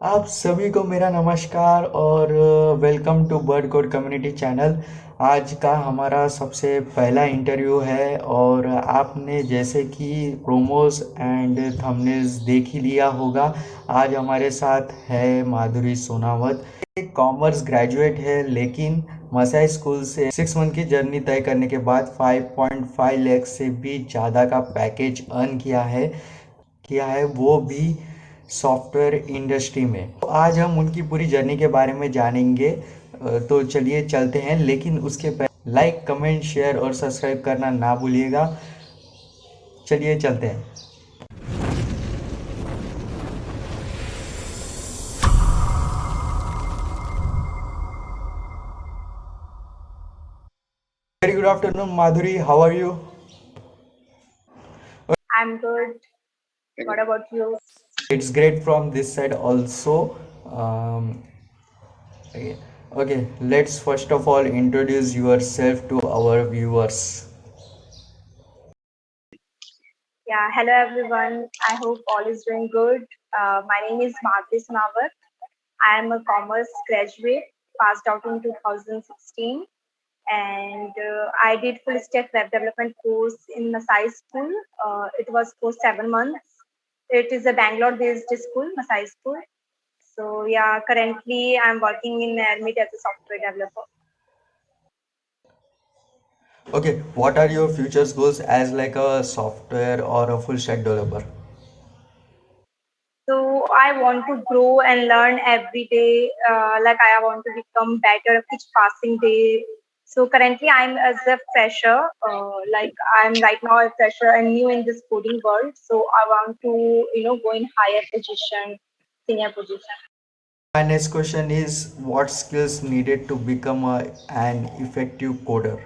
आप सभी को मेरा नमस्कार और welcome to bird god community channel आज का हमारा सबसे पहला इंटरव्यू है और आपने जैसे कि प्रोमोस एंड थंबनेल्स देख ही लिया होगा। आज हमारे साथ है माधुरी सोनावत। एक कॉमर्स ग्रेजुएट है, लेकिन मसाई स्कूल से सिक्स मंथ की जर्नी तय करने के बाद 5.5 लाख से भी ज़्यादा का पैकेज अर्न किया है। किया है, वो भी सॉफ्टवेयर इंडस्ट्री में तो आज हम उनकी पूरी जर्नी के बारे में जानेंगे तो चलिए चलते हैं लेकिन उसके पहले लाइक कमेंट शेयर और सब्सक्राइब करना ना भूलिएगा चलिए चलते हैं Very good afternoon, Madhuri. How are you? I'm good. What about you? It's great from this side also. Um, okay. let's first of all introduce yourself to our viewers. Yeah, hello everyone. I hope all is doing good. Uh, my name is Madhuri Sonawat. I am a commerce graduate, passed out in 2016, and uh, I did full stack web development course in Masai School. Uh, it was for seven months. It is a Bangalore-based school, Masai School. So yeah, currently I'm working in Admit as a software developer. Okay, what are your future goals as like a software or a full stack developer? So I want to grow and learn every day. Uh, like I want to become better each passing day. So currently I'm as a fresher. Uh, like I'm right now a fresher and new in this coding world. So I want to you know go in higher position, senior position. My next question is what skills needed to become a, an effective coder?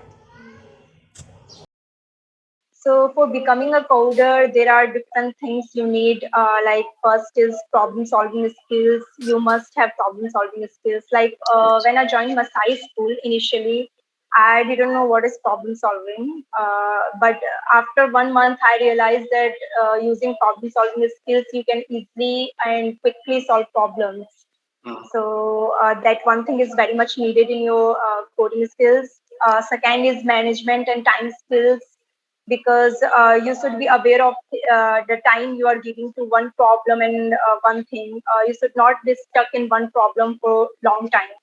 So for becoming a coder, there are different things you need. Uh, like first is problem solving skills. You must have problem solving skills. Like uh, when I joined Masai school initially, I didn't know what is problem solving. Uh, but after one month, I realized that uh, using problem solving skills, you can easily and quickly solve problems. So uh, that one thing is very much needed in your uh, coding skills. Uh, second is management and time skills because uh, you should be aware of uh, the time you are giving to one problem and uh, one thing. Uh, you should not be stuck in one problem for long time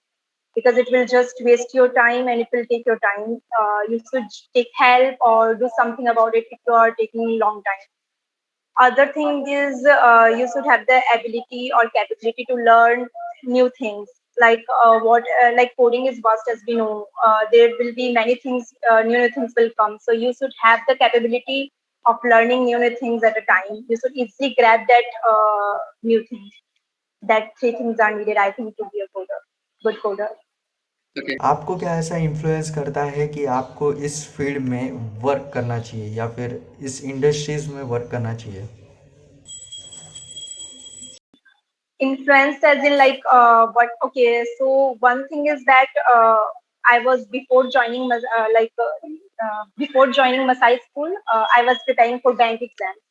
because it will just waste your time and it will take your time. Uh, you should take help or do something about it if you are taking long time. Other thing is uh, you should have the ability or capability to learn new things. Like uh, what uh, like coding is vast as we know. Uh, there will be many things uh, new, things will come. So you should have the capability of learning new, things at a time. You should easily grab that new thing that three things are needed i think to be a coder good आपको क्या ऐसा influence करता है कि आपको इस field में work करना चाहिए या फिर इस इंडस्ट्रीज़ में वर्क करना चाहिए? Influence as in like but okay so one thing is that I was before joining like before joining Masai school I was preparing for bank exams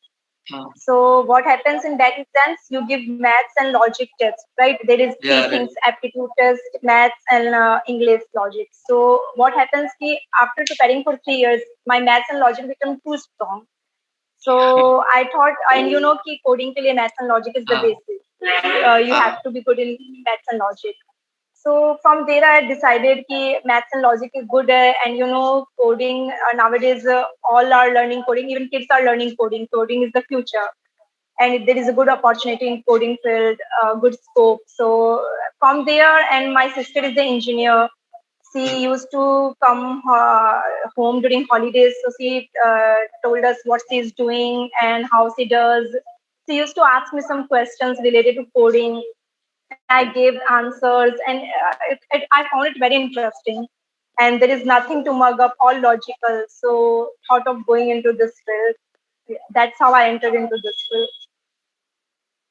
so what happens in that exams you give maths and logic tests right? There is three Yeah, right. things aptitude test maths and uh, english logic. So what happens ki after preparing for three years my maths and logic become too strong. So i thought and you know ki coding ke liye maths and logic is the Ah. basis. Uh, you have to be good in maths and logic. So from there, I decided that maths and logic is good, uh, and you know, coding uh, nowadays uh, all are learning coding. Even kids are learning coding. Coding is the future, and there is a good opportunity in coding field, uh, good scope. So from there, and my sister is the engineer. She used to come uh, home during holidays, so she uh, told us what she is doing and how she does she used to ask me some questions related to coding. I gave answers, and uh, it, it, I found it very interesting. And there is nothing to mug up, all logical. So, thought of going into this field. That's how I entered into this field.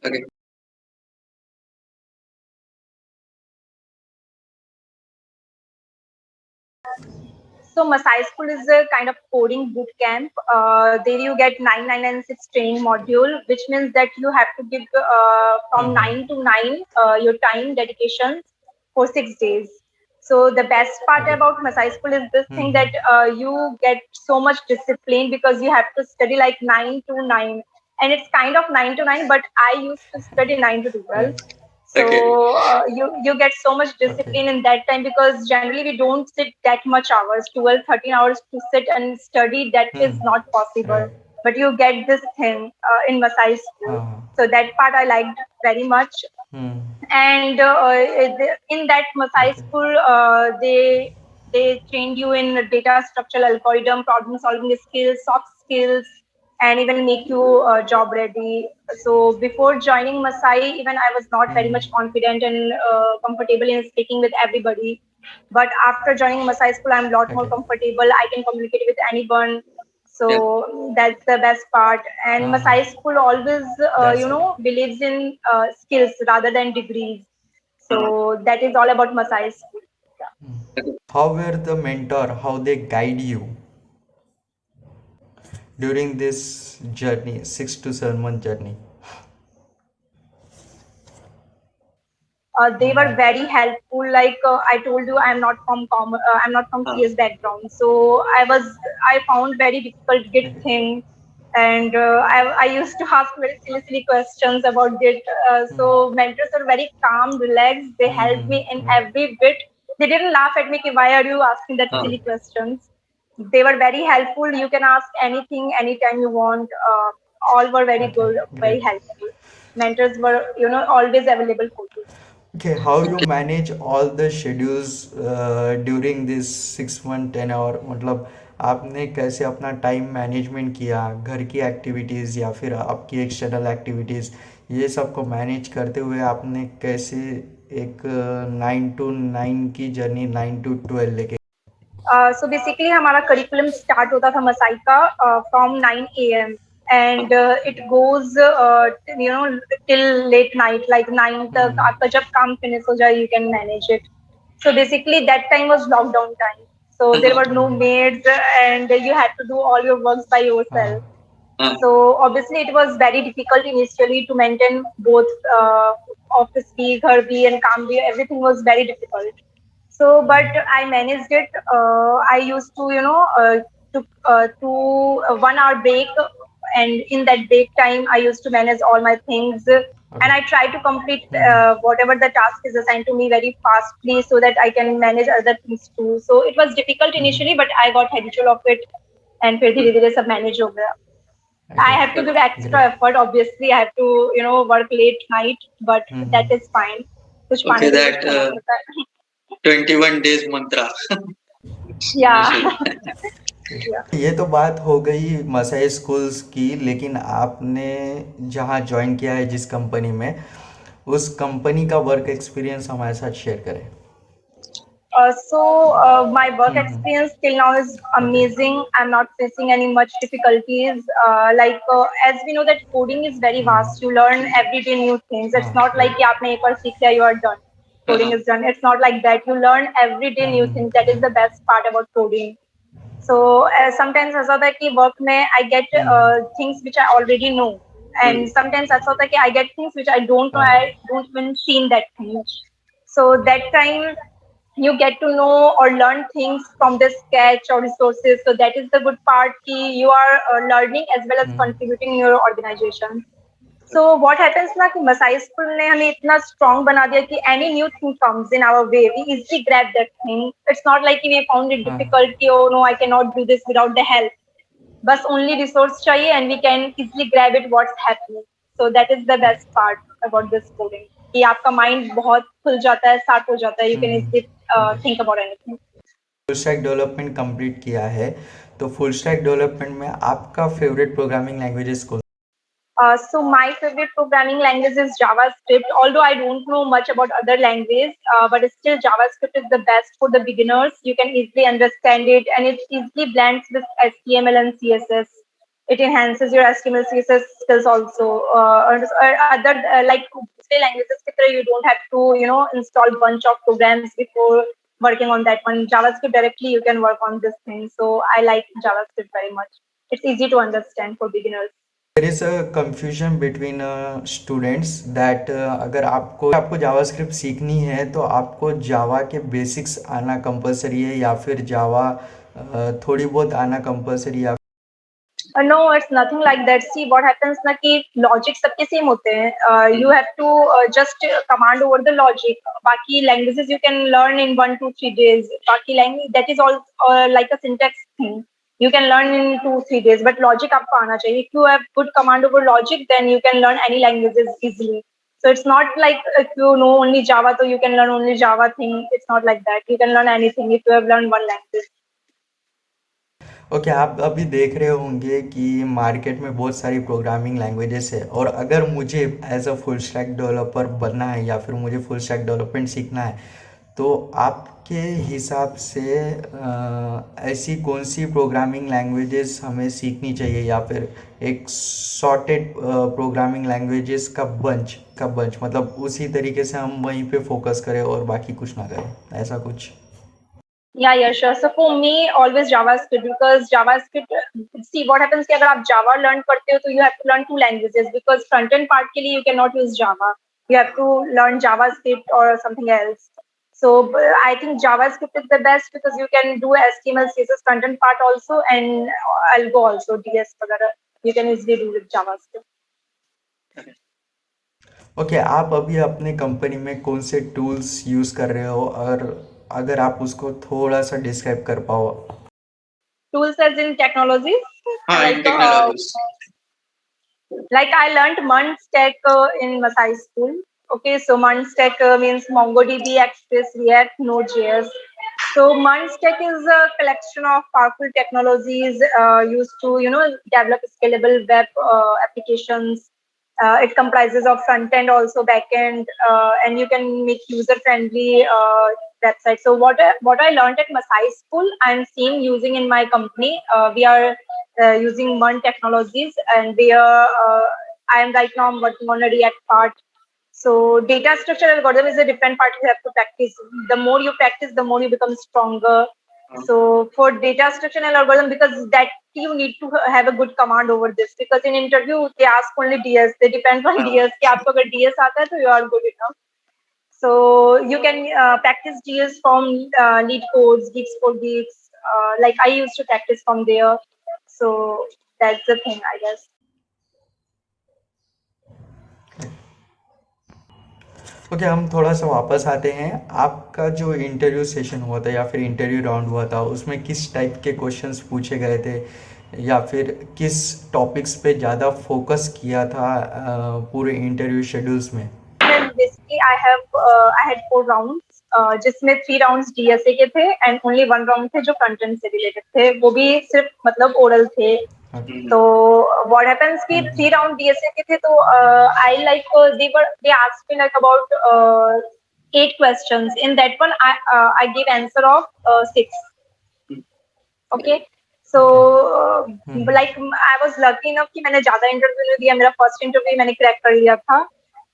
Okay. So so Masai School is a kind of coding boot camp. Uh, there you get 9996 training module, which means that you have to give uh, from Mhm. 9 to 9 uh, your time dedication for six days. So the best part Okay. about Masai School is this thing Mhm. that uh, you get so much discipline because you have to study like 9 to 9. And it's kind of 9 to 9, but I used to study 9 to 12. So Okay. uh, you you get so much discipline in that time because generally we don't sit that much hours 12 13 hours to sit and study That is Hmm. not possible Right. but you get this thing uh, in Masai school Uh-huh. so that part I liked very much Hmm. and uh, in that Okay. school uh, they they trained you in data structural algorithm problem solving skills soft skills and even make you uh, job ready. So before joining masai even i was not very Mhm. much confident and uh, comfortable in speaking with everybody. But after joining masai school i'm a lot more comfortable. I can communicate with anyone. So that's the best part. And Ah. masai school always uh, you it. know believes in uh, skills rather than degrees. So that is all about masai school. How were the mentor? How they guide you during this journey, six to seven month journey? uh, they were very helpful like uh, i told you i'm not from com- uh, i'm not from cs background. So i was i found very difficult git thing and uh, I, I used to ask very silly, silly questions about git uh, so mentors are very calm relaxed they helped me in Mhm. every bit. They didn't laugh at me why are you asking that silly questions they were very helpful you can ask anything anytime you want uh, all were very Okay, good very great. helpful mentors were you know always available for you Okay, how you manage all the schedules uh, during this six month ten hour मतलब आपने कैसे अपना time management किया घर की activities या फिर आपकी एक्सटर्नल एक्टिविटीज़ ये सबको मैनेज करते हुए आपने कैसे एक नाइन टू नाइन की जर्नी नाइन टू ट्वेल्व लेके सो बेसिकली हमारा करिकुलम स्टार्ट होता था मसाई का from nine A M and it goes you know till late night like nine तक हम्म। आपका जब काम फिनिश हो जाए you can manage it so basically that time was lockdown time so there were no maids and you had to do all your work by your self. So obviously it was very difficult initially to maintain both uh, office B, ghar B and काम B. Everything was very difficult. So, but I managed it. Uh, I used to, you know, uh, to uh, to a one hour break, and in that break time, I used to manage all my things. And I try to complete uh, whatever the task is assigned to me very fastly so that I can manage other things too. So it was difficult initially, but I got habitual of it, and फिर धीरे धीरे सब manage हो गया. I have to give extra Great. effort. Obviously, I have to, you know, work late night, but Mhm. that is fine. कुछ Okay, पाने के that, लिए uh, होता है. twenty one days mantra. Yeah. ये तो बात हो गई मसाई स्कूल्स की लेकिन आपने जहाँ ज्वाइन किया है जिस कंपनी में उस कंपनी का वर्क एक्सपीरियंस हमारे साथ शेयर करें। So my work experience till now is amazing I am not facing any much difficulties like as we know that coding is very vast you learn every new things it's not like कि आपने एक बार सीख लिया you are done Coding is done. It's not like that. You learn every day new Mhm. things. That is the best part about coding. So uh, sometimes ऐसा होता है कि work में I get uh, things which I already know, and sometimes ऐसा होता है कि I get things which I don't know. I don't even seen that thing. So that time you get to know or learn things from the sketch or resources. So that is the good part. Ki you are uh, learning as well as Hmm. contributing in your organization. So what happens ना कि Masai school ने हमें इतना strong बना दिया कि any new thing comes in our way we easily grasp that thing it's not like we found it difficulty और no I can not do this without the help बस ओनली रिसोर्स चाहिए and we can easily grasp it what's happening so that is the best part about this schooling कि आपका mind बहुत खुल जाता है start हो जाता है you can easily think about anything development complete किया है तो फुल डेवलपमेंट में आपका फेवरेट प्रोग्रामिंग लैंग्वेजेस कौन Uh, so my favorite programming language is JavaScript. Although I don't know much about other languages, uh, but still JavaScript is the best for the beginners. You can easily understand it, and it easily blends with HTML and CSS. It enhances your HTML CSS skills also. Uh, or, uh, other uh, like languages, you don't have to you know install bunch of programs before working on that one. JavaScript directly you can work on this thing. So I like JavaScript very much. It's easy to understand for beginners. There is a confusion between students that अगर आपको आपको जावा script सीखनी है तो आपको जावा के basics आना compulsory है, या फिर जावा uh, थोड़ी बहुत आना कंपलसरी या no it's nothing like that see what happens ना कि लॉजिक सबके सेम होते हैं। You have to just command over the logic बाकी languages you can learn in one two three days बाकी language that is all like a syntax thing you can learn in two three days but logic आपको आना चाहिए। If you have good command over logic then you can learn any languages easily so it's not like if you know only Java तो you can learn only Java thing it's not like that you can learn any thing if you have learn one language okay okay, आप अभी देख रहे होंगे कि market में बहुत सारी प्रोग्रामिंग लैंग्वेजेस है। और अगर मुझे as a full stack developer बनना है या फिर मुझे फुल स्टैक डेवलपमेंट सीखना है तो आप आपके हिसाब से आ, ऐसी कौन सी प्रोग्रामिंग लैंग्वेजेस हमें सीखनी चाहिए या फिर एक सॉर्टेड प्रोग्रामिंग लैंग्वेजेस का बंच का बंच मतलब उसी तरीके से हम वहीं पे फोकस करें और बाकी कुछ ना करें ऐसा कुछ? या yes so for me always JavaScript because JavaScript see what happens कि अगर आप जावा लर्न करते हो तो you have to learn two languages because front end part के लिए you can not use Java you have to learn JavaScript और something else So I think JavaScript is the best because you can do HTML, CSS front end part also and Algo also DS वगैरह you can easily do with JavaScript. Okay okay, आप अभी अपने company में कौन से tools use कर रहे हो और अगर आप उसको थोड़ा सा डिस्क्राइब कर पाओ Tools as in technologies. हाँ Like, in technologies. like I learned Mun Okay, so MERN Stack uh, means MongoDB, Express, React, Node.js. So MERN Stack is a collection of powerful technologies uh, used to, you know, develop scalable web uh, applications. Uh, it comprises of front end, also back end, uh, and you can make user friendly uh, websites. So what I, what I learned at Masai school, I'm seeing using in my company. We are using MERN technologies, and we are. I am right now working on a React part. So data structure algorithm is a different part you have to practice. The more you practice, the more you become stronger. Hmm. So for data structure and algorithm, because that you need to have a good command over this. Because in interview they ask only DS. They depend on. Hmm. DS. कि आपको DS आता you are good enough. So you can uh, practice DS from uh, lead codes, Geeks for Geeks. Uh, like I used to practice from there. So that's the thing, I guess. Okay हम थोड़ा सा वापस आते हैं। आपका जो interview session हुआ था या फिर इंटरव्यू राउंड हुआ था उसमें किस टाइप के क्वेश्चंस पूछे गए थे? या फिर किस टॉपिक्स पे ज़्यादा फोकस किया था पूरे इंटरव्यू शेड्यूल्स में? Uh, I had four rounds uh, जिसमें थ्री राउंड्स DSA के थे एंड ओनली वन राउंड थे जो कंटेंट से रिलेटेड थे। वो भी सिर्फ़ मतलब ओरल थे। तो व्हाट हैपेंस कि थ्री राउंड डीएसए के थे तो I like they were they asked me like about eight questions in that one I I give answer of six okay so like I was lucky enough कि मैंने ज़्यादा interview नहीं दिया. मेरा first interview मैंने क्रैक कर लिया था.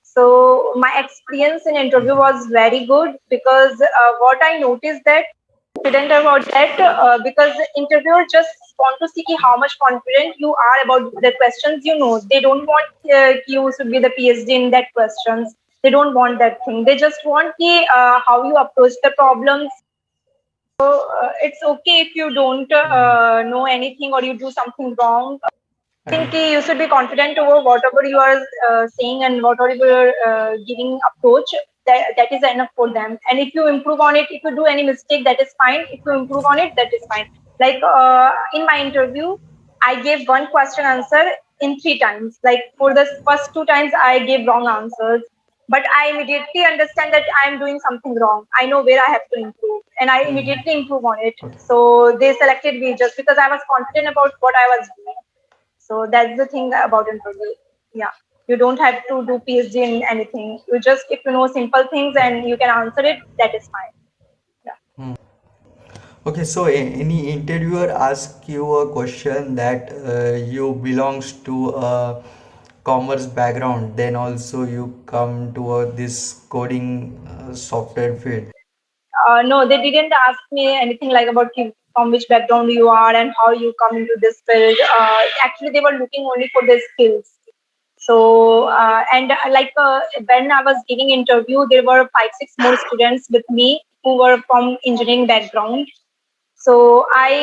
So my experience in interview was very good because what I notice that confident about that uh, because the interviewer just want to see how much confident you are about the questions you know. They don't want uh, you should be the phd in that questions. They don't want that thing. They just want ki, uh, how you approach the problems. So uh, it's okay if you don't uh, know anything or you do something wrong. I think you should be confident over whatever you are uh, saying and whatever you are uh, giving approach. That, that is enough for them. And if you improve on it, if you do any mistake, that is fine. If you improve on it, that is fine. Like uh, in my interview, I gave one question answer in three times. Like for the first two times, I gave wrong answers. But I immediately understand that I am doing something wrong. I know where I have to improve, and I immediately improve on it. So they selected me just because I was confident about what I was doing. So that's the thing about interview. Yeah. You don't have to do PhD in anything. You just, if you know simple things and you can answer it, that is fine. Yeah. Okay, so any interviewer ask you a question that uh, you belongs to a commerce background, then also you come to this coding uh, software field. uh, no, they didn't ask me anything like about from which background you are and how you come into this field. Uh, actually, they were looking only for their skills So, uh, and uh, like uh, when I was giving interview, there were five, six more students with me who were from engineering background. सो आई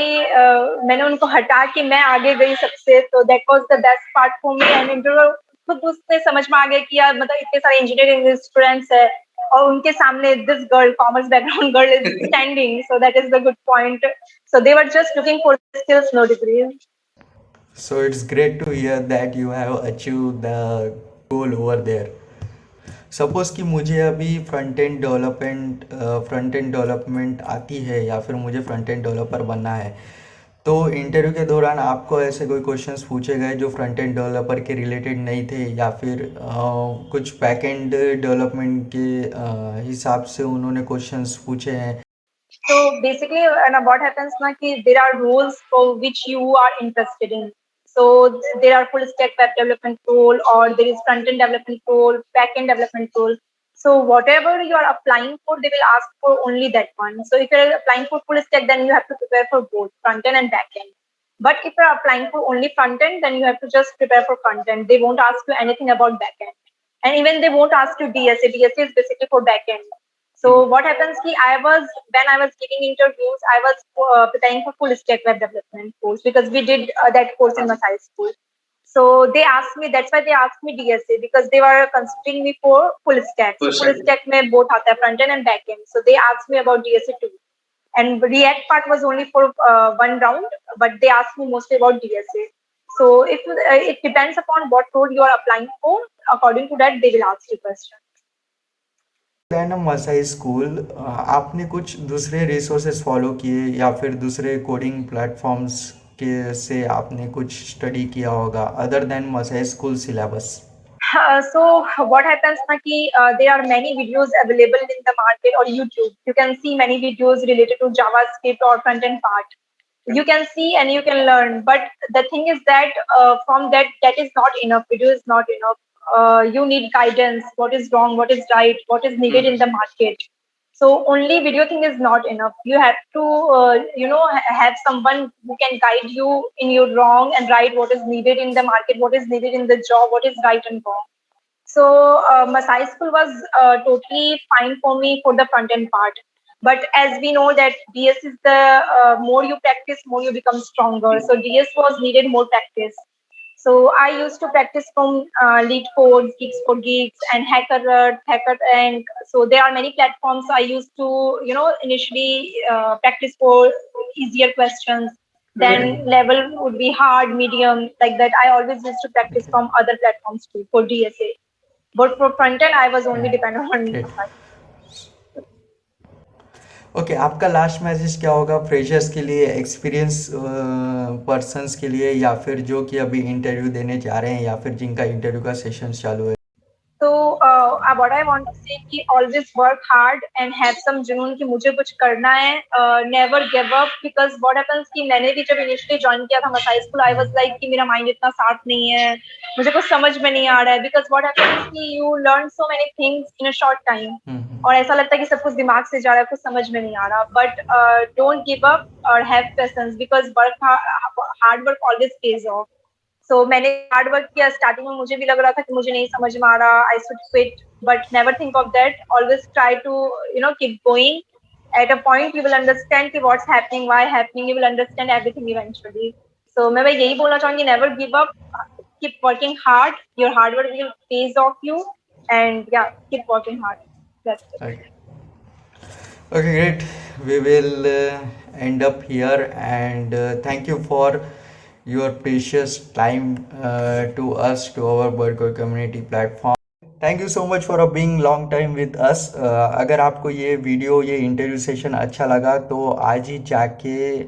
मैंने उनको हटा के मैं आगे गई सबसे तो that was the best part for me and interview खुद उससे समझ में आ गया कि यार मतलब इतने सारे इंजीनियरिंग स्टूडेंट्स है और उनके सामने this girl commerce background girl is standing so that is the good point so they were just looking for skills no degrees So it's great to hear that you have achieved the goal over there. Suppose कि मुझे अभी front end development front end development आती है या फिर मुझे front end developer बनना है तो इंटरव्यू के दौरान आपको ऐसे कोई क्वेश्चंस पूछे गए जो फ्रंट एंड डेवलपर के रिलेटेड नहीं थे या फिर अ, कुछ बैक एंड डेवलपमेंट के अ, हिसाब से उन्होंने क्वेश्चंस पूछे हैं basically, uh, what happens na ki there are roles for which you are interested in. So there are full stack web development role, or there is front end development role, back end development role. So whatever you are applying for, they will ask for only that one. So if you're applying for full stack, then you have to prepare for both front end and back end. But if you're applying for only front end, then you have to just prepare for front end. They won't ask you anything about back end, and even they won't ask you DSA. DSA is basically for back end. So what happens ki I was when I was giving interviews, I was uh, preparing for full stack web development course because we did uh, that course in my high school. So they asked me. That's why they asked me DSA because they were considering me for full stack. Full, full stack mein both aata front end and back end. So they asked me about DSA too. And React part was only for uh, one round, but they asked me mostly about DSA. So if uh, it depends upon what role you are applying for, according to that they will ask you question. Masai school uh, आपने कुछ दूसरे resources follow किए या फिर दूसरे coding platforms के से आपने कुछ स्टडी किया होगा other than Masai school syllabus so what happens ना कि there are many videos available in the market और YouTube. You can see many videos related to JavaScript और front end part you can see and you can learn but the thing is that from that that is not enough video is not enough Uh, you need guidance. What is wrong? What is right? What is needed in the market? So only video thing is not enough. You have to, uh, you know, have someone who can guide you in your wrong and right. What is needed in the market? What is needed in the job? What is right and wrong? So uh, Masai School was uh, totally fine for me for the front end part. But as we know that DS is the uh, more you practice, more you become stronger. So DS was needed more practice. So I used to practice from uh, Lead Codes, Geeks for Geeks, and Hacker Hacker Rank. So there are many platforms. I used to, you know, initially uh, practice for easier questions. Then level would be hard, medium, like that. I always used to practice from other platforms too for DSA. But for front end, I was only dependent on. Great. Okay आपका last message क्या होगा? Freshers के लिए experience persons के लिए, या फिर जो कि अभी इंटरव्यू देने जा रहे हैं, या फिर जिनका इंटरव्यू का सेशन चालू है। तो अब व्हाट आई वांट टू कि always work hard and have some जुनून कि मुझे कुछ करना है never give up because what happens कि मैंने भी जब इनिशियली ज्वाइन किया था Masai school I was like कि मेरा माइंड इतना साफ़ नहीं है मुझे कुछ समझ में नहीं आ रहा है बिकॉज़ व्हाट हैपेंस कि you learn so many things in a short time और ऐसा लगता है कि सब कुछ दिमाग से जा रहा है कुछ समझ में नहीं आ रहा। बट डोंट गिव अप और have patience because work hard work always pays off so so, मैंने हार्ड वर्क किया स्टार्टिंग में मुझे भी लग रहा था कि मुझे नहीं समझ में आ रहा I should quit but never think of that always try to you know keep going at a point you will understand कि what's happening why happening you will understand everything eventually so मैं भाई यही बोलना चाहूँगी never give up keep working hard your hard work will pays off you and yeah keep working hard that's it okay great. We will uh, end up here and uh, thank your precious time uh, to us, to our Burger community platform. Thank you so much for a being long time with us अगर आपको ये video ये interview session अच्छा लगा तो आज ही जाके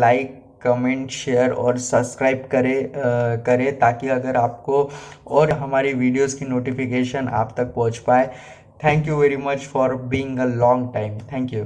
लाइक कमेंट शेयर और सब्सक्राइब करें uh, करें ताकि अगर आपको और हमारी वीडियोस की नोटिफिकेशन आप तक पहुँच पाए. Thank you very much for being a long time thank you